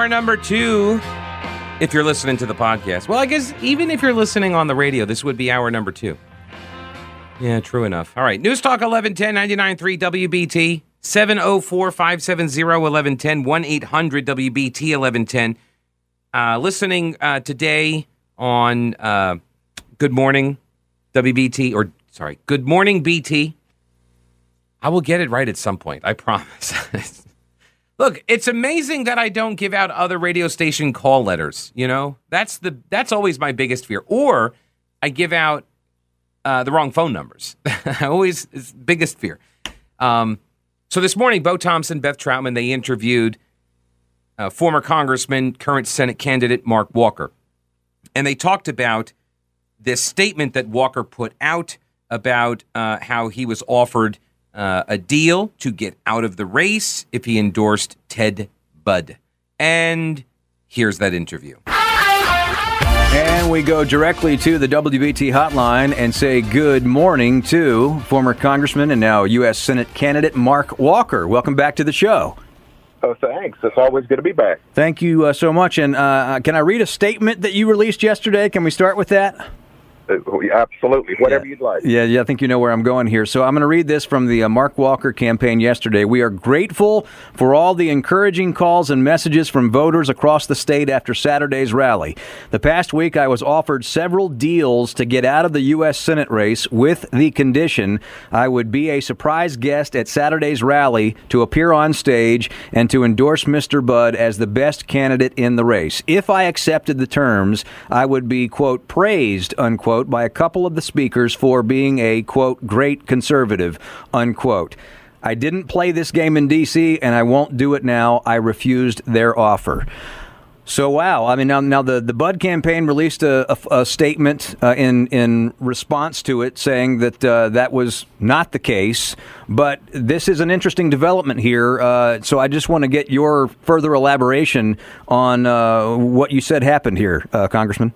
Hour number two. If you're listening to the podcast, well, I guess even if you're listening on the radio, this would be hour number two. Yeah, true enough. All right. News Talk 1110 99.3 WBT 704 570 1110 1 800 WBT 1110. Uh, listening uh, today on uh, Good Morning WBT, or sorry, Good Morning BT. I will get it right at some point. I promise. Look, it's amazing that I don't give out other radio station call letters. You know, that's the that's always my biggest fear. Or I give out uh, the wrong phone numbers. I always biggest fear. Um, so this morning, Bo Thompson, Beth Troutman, they interviewed uh, former Congressman, current Senate candidate Mark Walker, and they talked about this statement that Walker put out about uh, how he was offered uh, a deal to get out of the race if he endorsed Ted Budd. And here's that interview. And we go directly to the WBT hotline and say good morning to former Congressman and now U.S. Senate candidate Mark Walker. Welcome back to the show. Oh, thanks. It's always good to be back. Thank you uh, so much. And uh, can I read a statement that you released yesterday? Can we start with that? Uh, absolutely, whatever yeah. you'd like. Yeah, yeah, I think you know where I'm going here. So I'm going to read this from the uh, Mark Walker campaign yesterday. We are grateful for all the encouraging calls and messages from voters across the state after Saturday's rally. The past week, I was offered several deals to get out of the U.S. Senate race with the condition I would be a surprise guest at Saturday's rally to appear on stage and to endorse Mr. Budd as the best candidate in the race. If I accepted the terms, I would be, quote, praised, unquote by a couple of the speakers for being a, quote, great conservative, unquote. I didn't play this game in D.C., and I won't do it now. I refused their offer. So wow, I mean now now the, the Budd campaign released a, a, a statement uh, in in response to it, saying that uh, that was not the case. But this is an interesting development here. Uh, so I just want to get your further elaboration on uh, what you said happened here, uh, Congressman.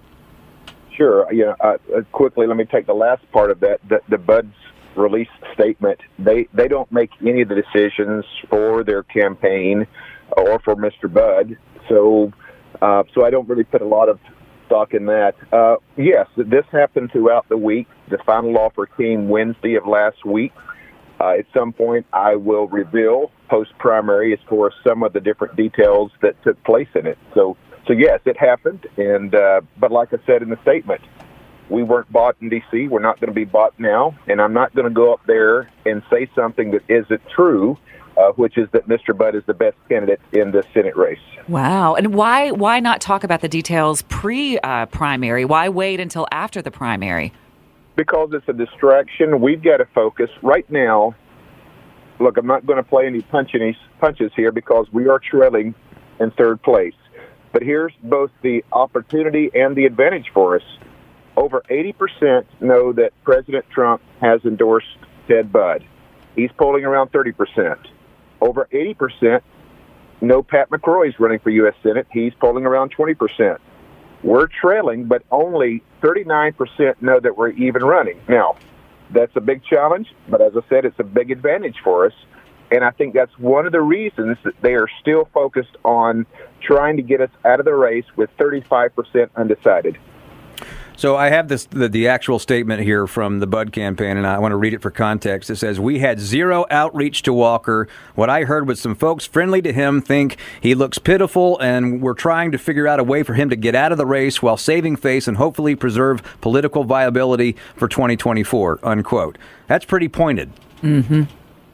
Sure. Know, uh, uh, quickly, let me take the last part of that. The, the Budd's release statement. They they don't make any of the decisions for their campaign or for Mr. Budd. So, uh, so I don't really put a lot of stock in that. Uh, yes, this happened throughout the week. The final offer came Wednesday of last week. Uh, at some point, I will reveal post primary as far as some of the different details that took place in it. So so yes, it happened. And uh, but like I said in the statement, we weren't bought in D.C. We're not going to be bought now, and I'm not going to go up there and say something that isn't true. Uh, which is that Mr. Budd is the best candidate in the Senate race. Wow! And why why not talk about the details pre uh, primary? Why wait until after the primary? Because it's a distraction. We've got to focus right now. Look, I'm not going to play any punches punches here because we are trailing in third place. But here's both the opportunity and the advantage for us. Over 80% know that President Trump has endorsed Ted Budd. He's polling around 30%. Over 80% know Pat McCrory is running for U.S. Senate. He's polling around 20%. We're trailing, but only 39% know that we're even running. Now, that's a big challenge, but as I said, it's a big advantage for us. And I think that's one of the reasons that they are still focused on trying to get us out of the race with 35% undecided. So I have this the, the, actual statement here from the Budd campaign, and I want to read it for context. It says, "We had zero outreach to Walker. What I heard was some folks friendly to him think he looks pitiful, and we're trying to figure out a way for him to get out of the race while saving face and hopefully preserve political viability for 2024." Unquote. That's pretty pointed. Mm-hmm.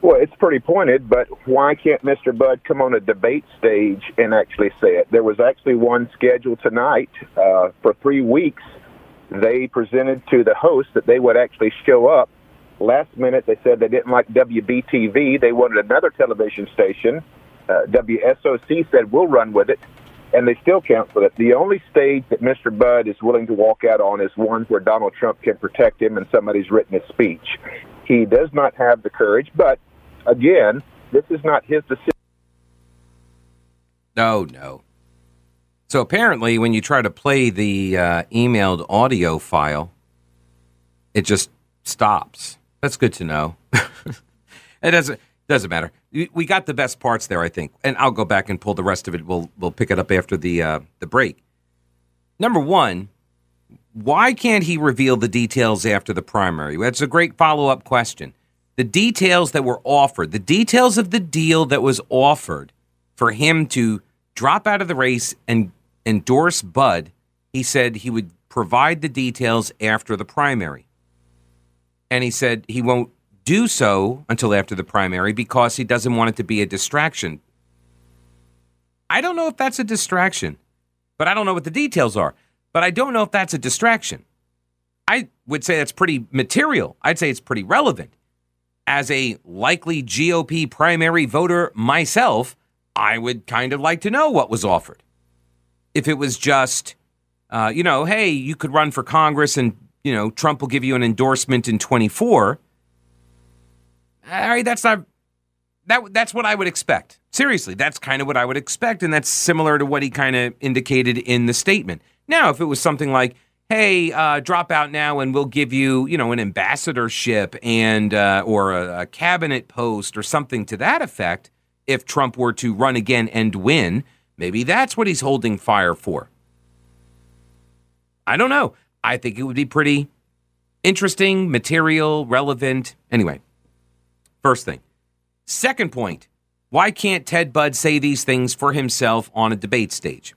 Well, it's pretty pointed, but why can't Mr. Budd come on a debate stage and actually say it? There was actually one scheduled tonight uh, for three weeks. They presented to the host that they would actually show up. Last minute, they said they didn't like WBTV. They wanted another television station. Uh, WSOC said, we'll run with it. And they still canceled it. The only stage that Mr. Budd is willing to walk out on is one where Donald Trump can protect him and somebody's written his speech. He does not have the courage, but again, this is not his decision. No, no. So apparently, when you try to play the uh, emailed audio file, it just stops. That's good to know. it doesn't. Doesn't matter. We got the best parts there, I think, and I'll go back and pull the rest of it. We'll we'll pick it up after the uh, the break. Number one, why can't he reveal the details after the primary? That's a great follow up question. The details that were offered, the details of the deal that was offered for him to drop out of the race and endorse Budd, he said he would provide the details after the primary. And he said he won't do so until after the primary because he doesn't want it to be a distraction. I don't know if that's a distraction, but I don't know what the details are. But I don't know if that's a distraction. I would say that's pretty material. I'd say it's pretty relevant. As a likely GOP primary voter myself, I would kind of like to know what was offered. If it was just, uh, you know, hey, you could run for Congress and, you know, Trump will give you an endorsement in 24. All right, that's not that that's what I would expect. Seriously, that's kind of what I would expect and that's similar to what he kind of indicated in the statement. Now, if it was something like, hey, uh, drop out now and we'll give you, you know, an ambassadorship and uh, or a, a cabinet post or something to that effect, if Trump were to run again and win, maybe that's what he's holding fire for. I don't know. I think it would be pretty interesting, material, relevant. Anyway, first thing. Second point why can't Ted Budd say these things for himself on a debate stage?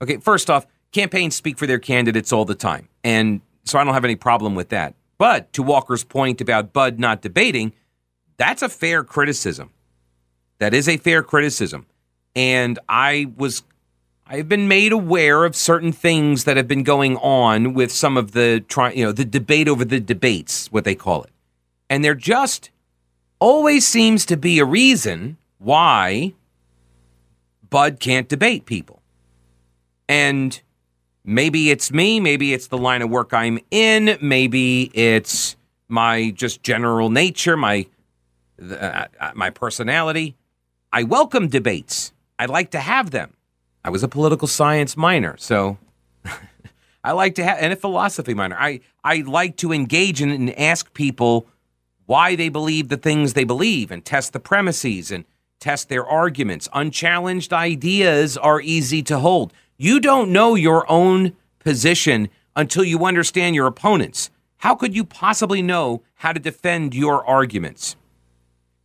Okay, first off, campaigns speak for their candidates all the time. And so I don't have any problem with that. But to Walker's point about Budd not debating, that's a fair criticism. That is a fair criticism. And I was I've been made aware of certain things that have been going on with some of the try, you know, the debate over the debates, what they call it. And there just always seems to be a reason why Budd can't debate people. And maybe it's me, maybe it's the line of work I'm in, maybe it's my just general nature, my uh, my personality. I welcome debates. I like to have them. I was a political science minor, so I like to have and a philosophy minor. I I like to engage in and ask people why they believe the things they believe and test the premises and test their arguments. Unchallenged ideas are easy to hold. You don't know your own position until you understand your opponent's. How could you possibly know how to defend your arguments?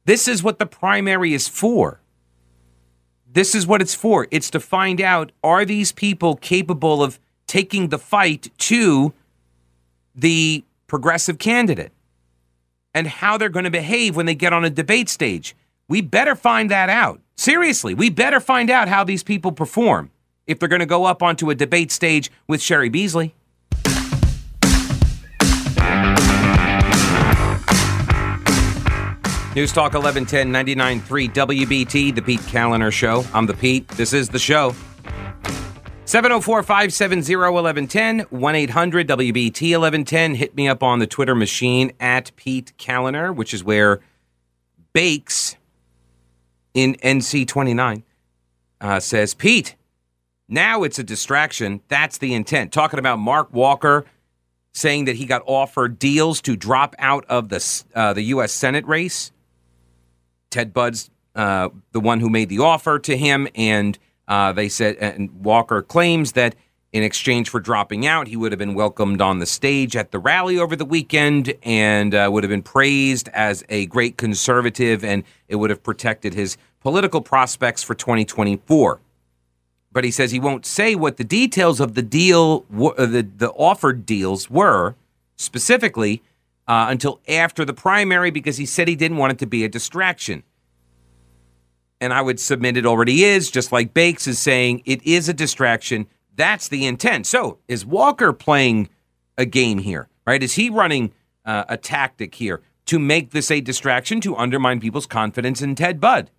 This is what the primary is for. This is what it's for. It's to find out are these people capable of taking the fight to the progressive candidate and how they're going to behave when they get on a debate stage. We better find that out. Seriously, we better find out how these people perform if they're going to go up onto a debate stage with Cheri Beasley. News Talk 1110 99.3 WBT, The Pete Kaliner Show. I'm the Pete. This is the show. 704 570 1110 1 800 WBT 1110. Hit me up on the Twitter machine at Pete Kaliner, which is where Bakes in NC 29 uh, says, Pete, now it's a distraction. That's the intent. Talking about Mark Walker saying that he got offered deals to drop out of the uh, the U.S. Senate race. Ted Budd's uh, the one who made the offer to him, and uh, they said, and Walker claims that in exchange for dropping out, he would have been welcomed on the stage at the rally over the weekend and uh, would have been praised as a great conservative, and it would have protected his political prospects for 2024 but he says he won't say what the details of the deal, uh, the the offered deals were specifically uh, until after the primary because he said he didn't want it to be a distraction. And I would submit it already is, just like Bakes is saying it is a distraction. That's the intent. So is Walker playing a game here, right? Is he running uh, a tactic here to make this a distraction to undermine people's confidence in Ted Budd?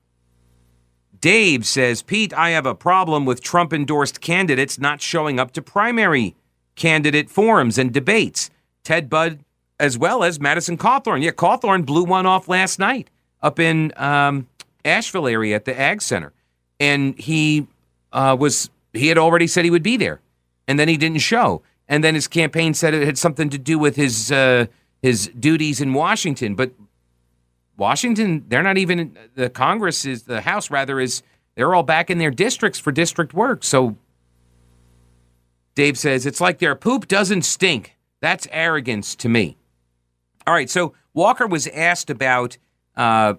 Dave says, Pete, I have a problem with Trump endorsed candidates not showing up to primary candidate forums and debates. Ted Budd, as well as Madison Cawthorn. Yeah, Cawthorn blew one off last night up in um, Asheville area at the Ag Center. And he uh, was, he had already said he would be there. And then he didn't show. And then his campaign said it had something to do with his, uh, his duties in Washington. But Washington, they're not even the Congress is the House rather is they're all back in their districts for district work. So Dave says it's like their poop doesn't stink. That's arrogance to me. All right, so Walker was asked about uh,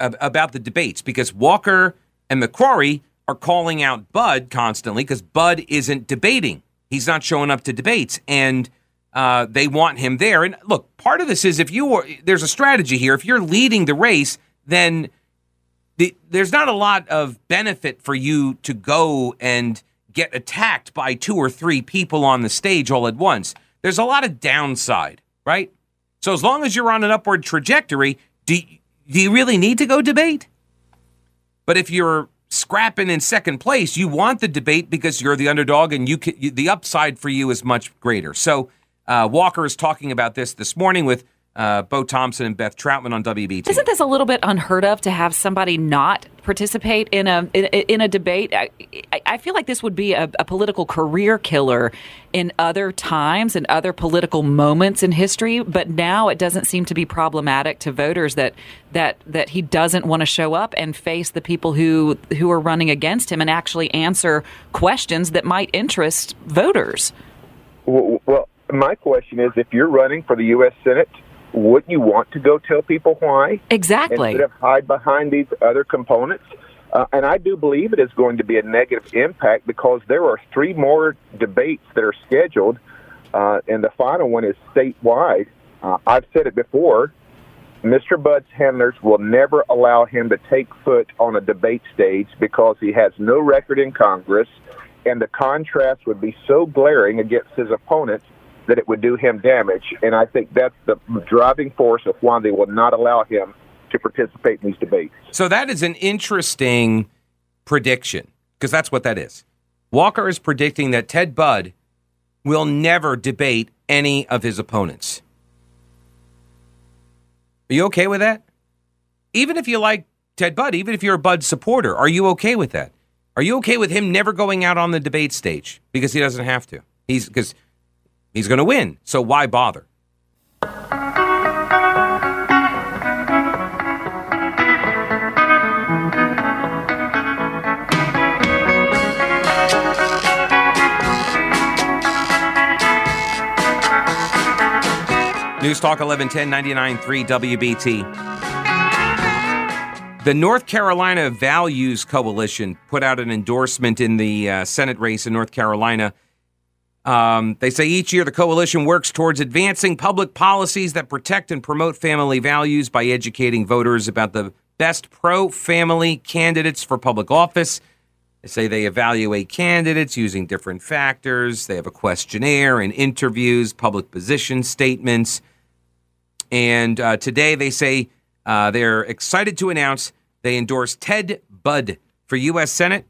about the debates because Walker and McCrory are calling out Budd constantly because Budd isn't debating. He's not showing up to debates, and uh, they want him there. And look, part of this is if you are, there's a strategy here. If you're leading the race, then the, there's not a lot of benefit for you to go and get attacked by two or three people on the stage all at once. There's a lot of downside, right? So as long as you're on an upward trajectory, do do you really need to go debate? But if you're scrapping in second place, you want the debate because you're the underdog and you, can, you the upside for you is much greater. So uh, Walker is talking about this this morning with uh, Bo Thompson and Beth Troutman on WBT. Isn't this a little bit unheard of to have somebody not participate in a in, in a debate? I, I, feel like this would be a, a, political career killer in other times and other political moments in history, but now it doesn't seem to be problematic to voters that that that he doesn't want to show up and face the people who who are running against him and actually answer questions that might interest voters. Well, my question is, if you're running for the U.S. Senate wouldn't you want to go tell people why? Exactly. Instead of hide behind these other components. Uh, and I do believe it is going to be a negative impact because there are three more debates that are scheduled, uh, and the final one is statewide. Uh, I've said it before. Mr. Budd's handlers will never allow him to take foot on a debate stage because he has no record in Congress, and the contrast would be so glaring against his opponents that it would do him damage. And I think that's the driving force of why they will not allow him to participate in these debates. So that is an interesting prediction because that's what that is. Walker is predicting that Ted Budd will never debate any of his opponents. Are you okay with that? Even if you like Ted Budd, even if you're a Budd supporter, are you okay with that? Are you okay with him never going out on the debate stage because he doesn't have to? He's because He's going to win. So why bother? News Talk 1110 99.3 WBT. The North Carolina Values Coalition put out an endorsement in the uh, Senate race in North Carolina um, they say each year the coalition works towards advancing public policies that protect and promote family values by educating voters about the best pro family candidates for public office. They say they evaluate candidates using different factors. They have a questionnaire and interviews, public position statements. And uh, today they say uh, they're excited to announce they endorse Ted Budd for U.S. Senate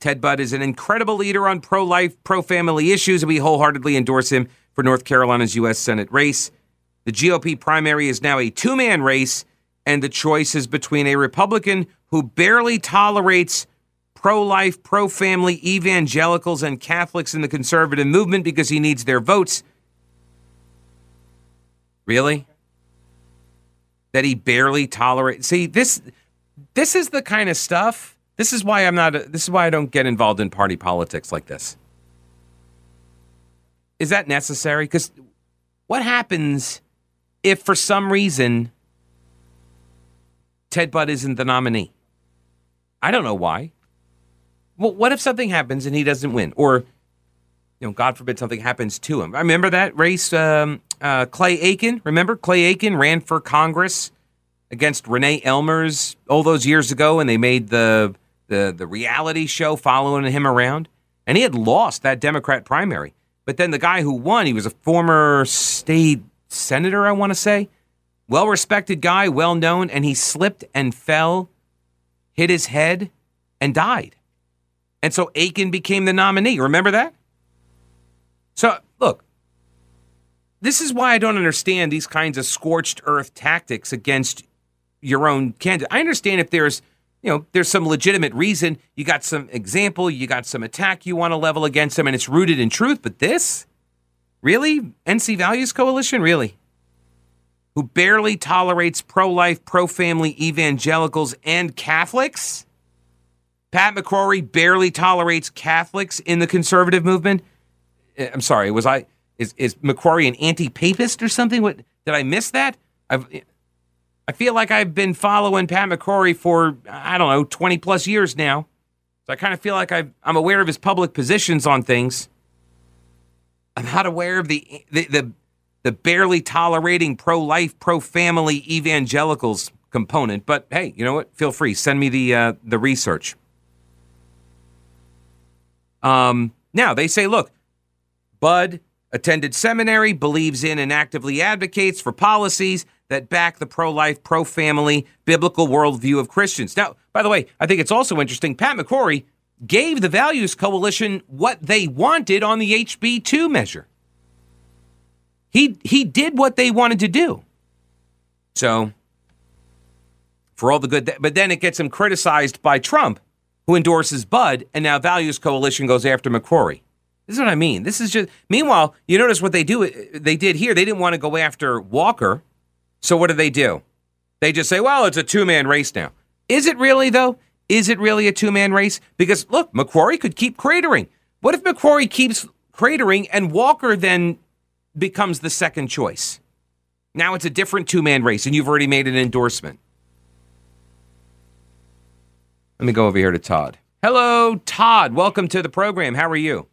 Ted Budd is an incredible leader on pro life, pro family issues, and we wholeheartedly endorse him for North Carolina's U.S. Senate race. The GOP primary is now a two man race, and the choice is between a Republican who barely tolerates pro life, pro family evangelicals and Catholics in the conservative movement because he needs their votes. Really? That he barely tolerates. See, this this is the kind of stuff this is why I'm not. This is why I don't get involved in party politics like this. Is that necessary? Because what happens if, for some reason, Ted Budd isn't the nominee? I don't know why. Well, what if something happens and he doesn't win, or you know, God forbid something happens to him? I remember that race. Um, uh, Clay Aiken. Remember Clay Aiken ran for Congress against Renee Ellmers all those years ago, and they made the the the reality show following him around, and he had lost that Democrat primary. But then the guy who won, he was a former state senator, I want to say, well respected guy, well known, and he slipped and fell, hit his head, and died. And so Aiken became the nominee. Remember that? So look, this is why I don't understand these kinds of scorched earth tactics against your own candidate. I understand if there's you know, there's some legitimate reason. You got some example, you got some attack you want to level against them, and it's rooted in truth. But this, really, NC Values Coalition, really, who barely tolerates pro life, pro family evangelicals and Catholics? Pat McCrory barely tolerates Catholics in the conservative movement? Eh, I'm sorry, was I is is McCrory an anti-papist or something? What did I miss that? I've I feel like I've been following Pat McCrory for I don't know 20 plus years now, so I kind of feel like i am aware of his public positions on things. I'm not aware of the the the, the barely tolerating pro-life, pro-family evangelicals component. But hey, you know what? Feel free send me the uh, the research. Um, now they say, look, Budd attended seminary, believes in and actively advocates for policies that back the pro life, pro family, biblical worldview of Christians. Now, by the way, I think it's also interesting. Pat McCrory gave the Values Coalition what they wanted on the HB2 measure. He, he did what they wanted to do. So, for all the good, but then it gets him criticized by Trump, who endorses Budd, and now Values Coalition goes after McCrory. This is what I mean. This is just. Meanwhile, you notice what they do. They did here. They didn't want to go after Walker. So what do they do? They just say, "Well, it's a two man race now." Is it really though? Is it really a two man race? Because look, McCrory could keep cratering. What if McCrory keeps cratering and Walker then becomes the second choice? Now it's a different two man race, and you've already made an endorsement. Let me go over here to Todd. Hello, Todd. Welcome to the program. How are you?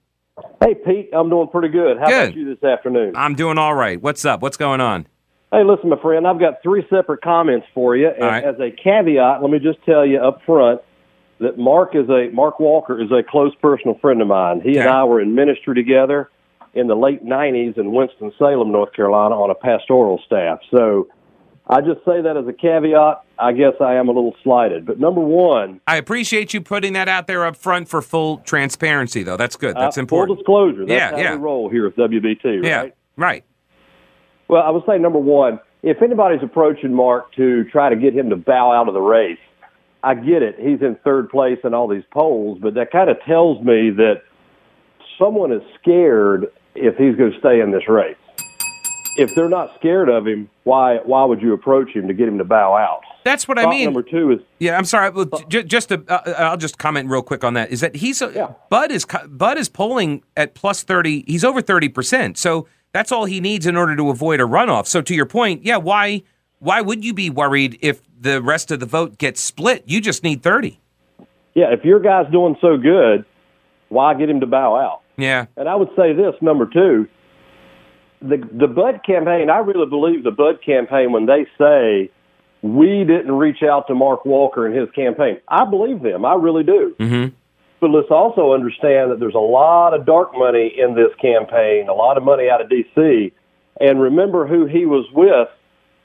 Hey, Pete, I'm doing pretty good. How good. about you this afternoon? I'm doing all right. What's up? What's going on? Hey, listen, my friend, I've got three separate comments for you. And right. as a caveat, let me just tell you up front that Mark is a Mark Walker is a close personal friend of mine. He and I were in ministry together in the late '90s in Winston Salem, North Carolina, on a pastoral staff. So I just say that as a caveat. I guess I am a little slighted. But number one, I appreciate you putting that out there up front for full transparency, though. That's good. That's uh, important. Full disclosure. That's Yeah, yeah. we roll here at WBT, yeah, right? Well, I would say number one, if anybody's approaching Mark to try to get him to bow out of the race, I get it. He's in third place in all these polls, but that kind of tells me that someone is scared if he's going to stay in this race. If they're not scared of him, why why would you approach him to get him to bow out? That's what I mean. number two is Yeah, I'm sorry. Well, j- just to, uh, I'll just comment real quick on that. Is that he's a, Yeah. Budd is Budd is polling at plus thirty. He's over thirty percent. So that's all he needs in order to avoid a runoff. So to your point, yeah, why why would you be worried if the rest of the vote gets split? You just need thirty. yeah, if your guy's doing so good, why get him to bow out? Yeah, And I would say this number two, the the Budd campaign. I really believe the Budd campaign when they say we didn't reach out to Mark Walker and his campaign. I believe them. I really do. Mhm. But let's also understand that there's a lot of dark money in this campaign, a lot of money out of D.C. And remember who he was with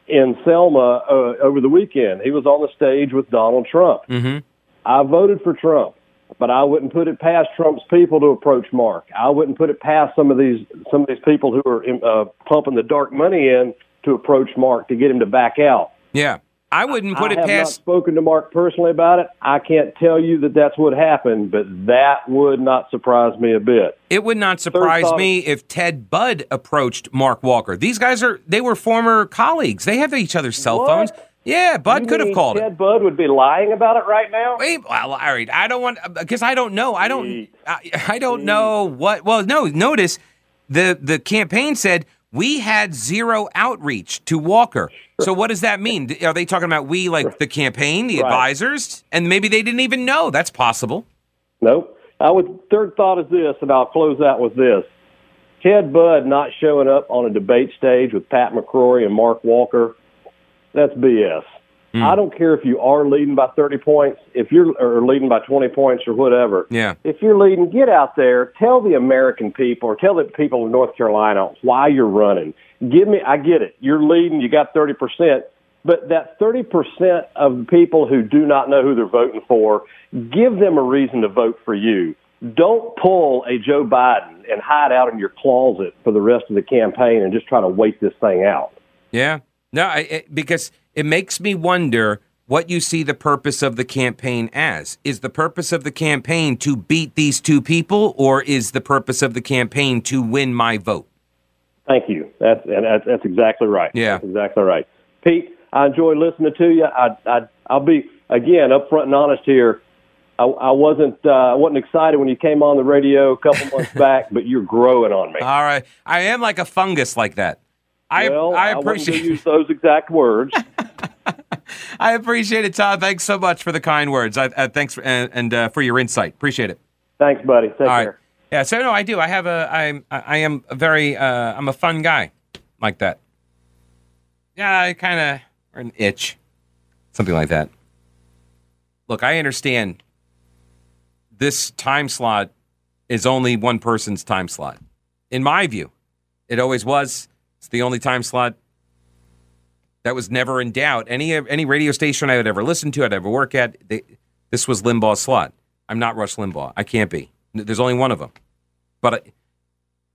in Selma uh, over the weekend. He was on the stage with Donald Trump. hmm I voted for Trump, but I wouldn't put it past Trump's people to approach Mark. I wouldn't put it past some of these some of these people who are uh, pumping the dark money in to approach Mark to get him to back out. yeah. I wouldn't put I it have past. not spoken to Mark personally about it. I can't tell you that that's what happened, but that would not surprise me a bit. It would not surprise thought- me if Ted Budd approached Mark Walker. These guys are they were former colleagues. They have each other's cell What? phones. Yeah, Bud You could have called Ted him. Budd would be lying about it right now. Wait, well, all right. I don't want because I don't know. I don't. I, I don't know what. Well, no. Notice the the campaign said we had zero outreach to Walker. So what does that mean? Are they talking about we like the campaign, the Right. advisors, and maybe they didn't even know? That's possible. Nope. I would third thought is this, and I'll close out with this. Ted Budd not showing up on a debate stage with Pat McCrory and Mark Walker, that's BS. Hmm. I don't care if you are leading by 30 points, if you're or leading by 20 points or whatever. Yeah. If you're leading, get out there, tell the American people or tell the people of North Carolina why you're running. Give me, I get it. You're leading, you got 30%, but that 30% of people who do not know who they're voting for, give them a reason to vote for you. Don't pull a Joe Biden and hide out in your closet for the rest of the campaign and just try to wait this thing out. Yeah. No, I, because it makes me wonder what you see the purpose of the campaign as. Is the purpose of the campaign to beat these two people, or is the purpose of the campaign to win my vote? Thank you. That's that's, that's exactly right. Yeah. that's exactly right. Pete, I enjoy listening to you. I, I I'll be again upfront and honest here. I, I wasn't uh, I wasn't excited when you came on the radio a couple months back, but you're growing on me. All right. I am like a fungus like that. I well, I wasn't gonna use those exact words. I appreciate it, Todd. Thanks so much for the kind words. I, uh, thanks for, and, and uh, for your insight. Appreciate it. Thanks, buddy. Take All care. right. Yeah. So no, I do. I have a. I'm. I am a very. Uh, I'm a fun guy, like that. Yeah, I kind of or an itch, something like that. Look, I understand. This time slot is only one person's time slot, in my view. It always was. It's the only time slot that was never in doubt. Any any radio station I would ever listen to, I'd ever work at, they, this was Limbaugh's slot. I'm not Rush Limbaugh. I can't be. There's only one of them. But I,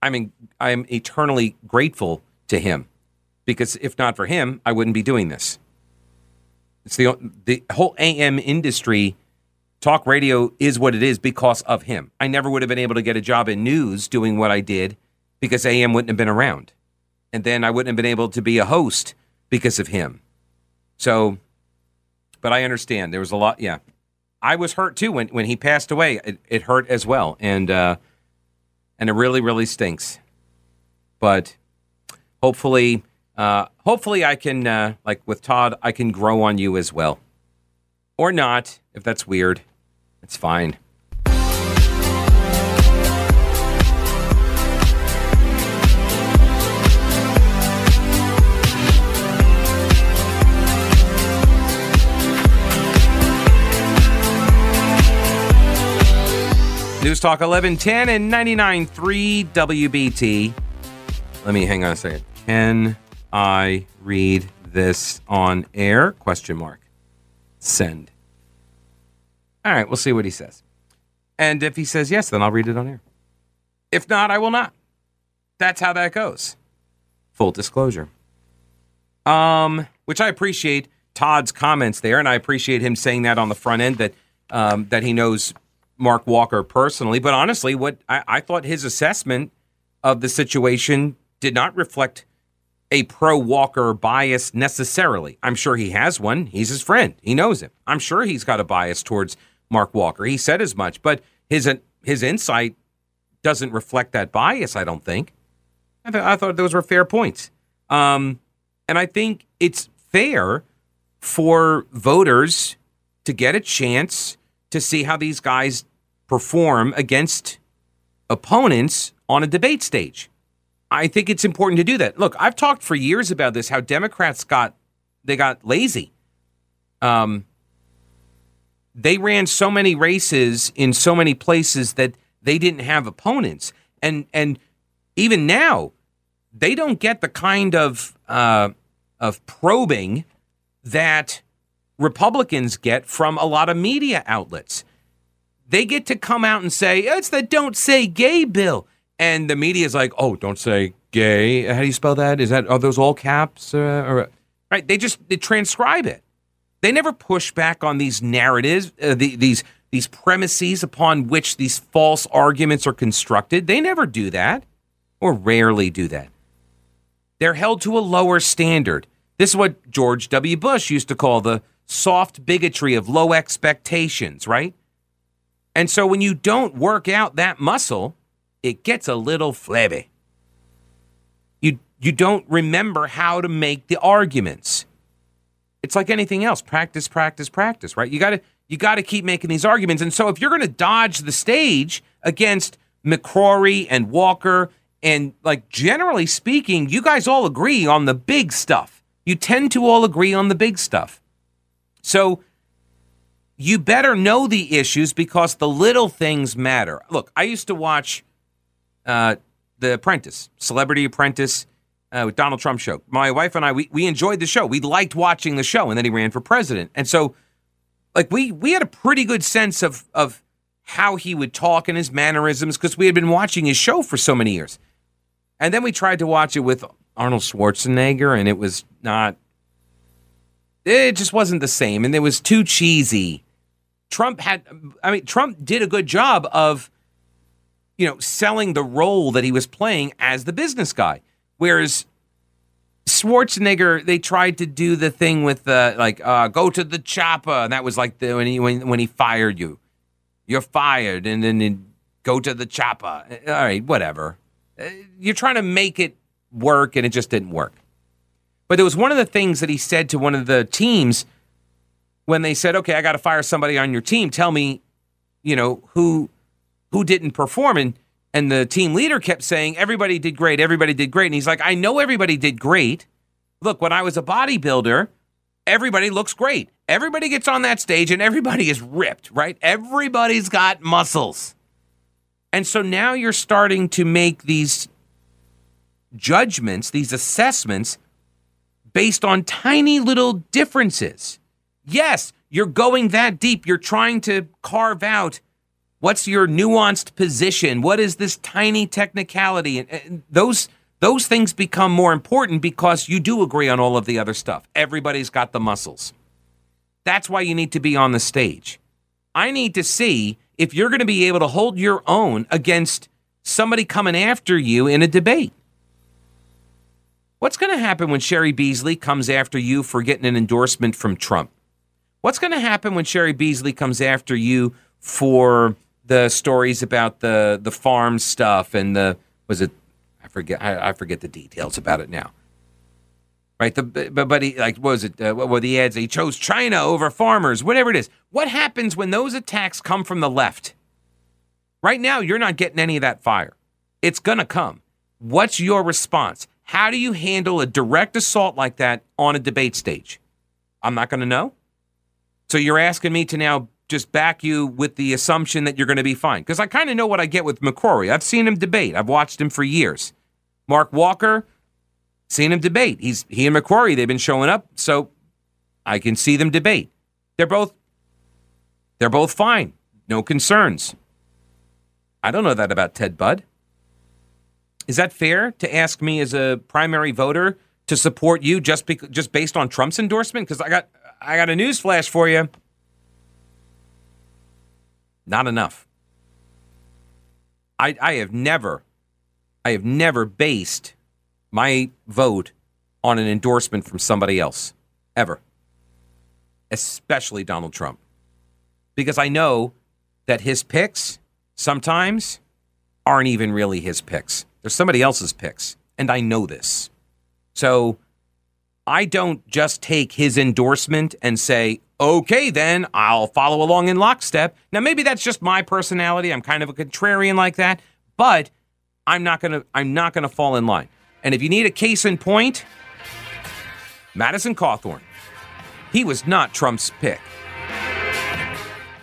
I mean, I am eternally grateful to him because if not for him, I wouldn't be doing this. It's the the whole AM industry. Talk radio is what it is because of him. I never would have been able to get a job in news doing what I did because AM wouldn't have been around. And then I wouldn't have been able to be a host because of him. So, but I understand there was a lot. Yeah, I was hurt too when when he passed away. It, it hurt as well, and uh, and it really really stinks. But hopefully, uh, hopefully I can uh, like with Todd, I can grow on you as well, or not if that's weird. It's fine. News Talk 1110 and 99.3 WBT. Let me hang on a second. Can I read this on air? Question mark. Send. All right, we'll see what he says. And if he says yes, then I'll read it on air. If not, I will not. That's how that goes. Full disclosure. Um, which I appreciate Todd's comments there, and I appreciate him saying that on the front end that um, that he knows Mark Walker personally. But honestly, what I, I thought his assessment of the situation did not reflect a pro Walker bias necessarily. I'm sure he has one. He's his friend. He knows him. I'm sure he's got a bias towards Mark Walker. He said as much, but his his insight doesn't reflect that bias. I don't think. I, th- I thought those were fair points, um, and I think it's fair for voters to get a chance to see how these guys perform against opponents on a debate stage. I think it's important to do that. Look, I've talked for years about this how Democrats got they got lazy. Um they ran so many races in so many places that they didn't have opponents. And and even now, they don't get the kind of uh, of probing that Republicans get from a lot of media outlets. They get to come out and say, it's the don't say gay bill. And the media is like, oh, don't say gay. How do you spell that? Is that, are those all caps? Uh, or, right? They just they transcribe it. They never push back on these narratives, uh, the, these, these premises upon which these false arguments are constructed. They never do that, or rarely do that. They're held to a lower standard. This is what George W. Bush used to call the soft bigotry of low expectations, right? And so when you don't work out that muscle, it gets a little flabby. You you don't remember how to make the arguments. It's like anything else, practice, practice, practice, right? You got to you got to keep making these arguments. And so if you're going to dodge the stage against McCrory and Walker and like generally speaking, you guys all agree on the big stuff. You tend to all agree on the big stuff. So you better know the issues because the little things matter. Look, I used to watch uh, The Apprentice, Celebrity Apprentice, uh, with Donald Trump show. My wife and I, we, we enjoyed the show. We liked watching the show, and then he ran for president. And so, like, we we had a pretty good sense of of how he would talk and his mannerisms because we had been watching his show for so many years. And then we tried to watch it with Arnold Schwarzenegger, and it was not. It just wasn't the same, and it was too cheesy. Trump had, I mean, Trump did a good job of, you know, selling the role that he was playing as the business guy, Whereas Schwarzenegger, they tried to do the thing with the like uh, go to the chopper, and that was like the when he when, when he fired you, you're fired, and then go to the chopper. All right, whatever. Uh, You're trying to make it work, and it just didn't work. But there was one of the things that he said to one of the teams when they said, "Okay, I got to fire somebody on your team. Tell me, you know who who didn't perform." And and the team leader kept saying, "Everybody did great. Everybody did great." And he's like, "I know everybody did great. Look, when I was a bodybuilder, everybody looks great. Everybody gets on that stage and everybody is ripped, right? Everybody's got muscles." And so now you're starting to make these judgments, these assessments based on tiny little differences. Yes, you're going that deep. You're trying to carve out what's your nuanced position. What is this tiny technicality? And, those those things become more important because you do agree on all of the other stuff. Everybody's got the muscles. That's why you need to be on the stage. I need to see if you're going to be able to hold your own against somebody coming after you in a debate. What's going to happen when Cheri Beasley comes after you for getting an endorsement from Trump? What's going to happen when Cheri Beasley comes after you for the stories about the the farm stuff and the was it I forget I, I forget the details about it now. Right, the but, but he like what was it? Uh, what were the ads? He chose China over farmers, whatever it is. What happens when those attacks come from the left? Right now, you're not getting any of that fire. It's gonna come. What's your response? How do you handle a direct assault like that on a debate stage? I'm not gonna know. So you're asking me to now just back you with the assumption that you're going to be fine. Because I kind of know what I get with McCrory. I've seen him debate. I've watched him for years. Mark Walker, seen him debate. He's he and McCrory, they've been showing up, so I can see them debate. They're both they're both fine. No concerns. I don't know that about Ted Budd. Is that fair to ask me as a primary voter to support you just bec- just based on Trump's endorsement? Because I got I got a news flash for you. Not enough. I I have never I have never based my vote on an endorsement from somebody else ever. Especially Donald Trump. Because I know that his picks sometimes aren't even really his picks. They're somebody else's picks. And I know this. So I don't just take his endorsement and say, okay, then I'll follow along in lockstep. Now, maybe that's just my personality. I'm kind of a contrarian like that, but I'm not gonna I'm not gonna fall in line. And if you need a case in point, Madison Cawthorn, he was not Trump's pick.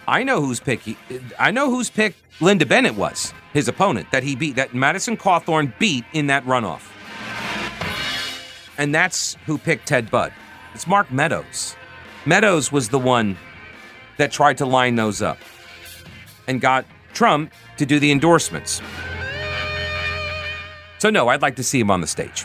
I know whose pick he, I know whose pick Lynda Bennett was, his opponent that he beat, that Madison Cawthorn beat in that runoff. And that's who picked Ted Budd. It's Mark Meadows. Meadows was the one that tried to line those up and got Trump to do the endorsements. So, no, I'd like to see him on the stage.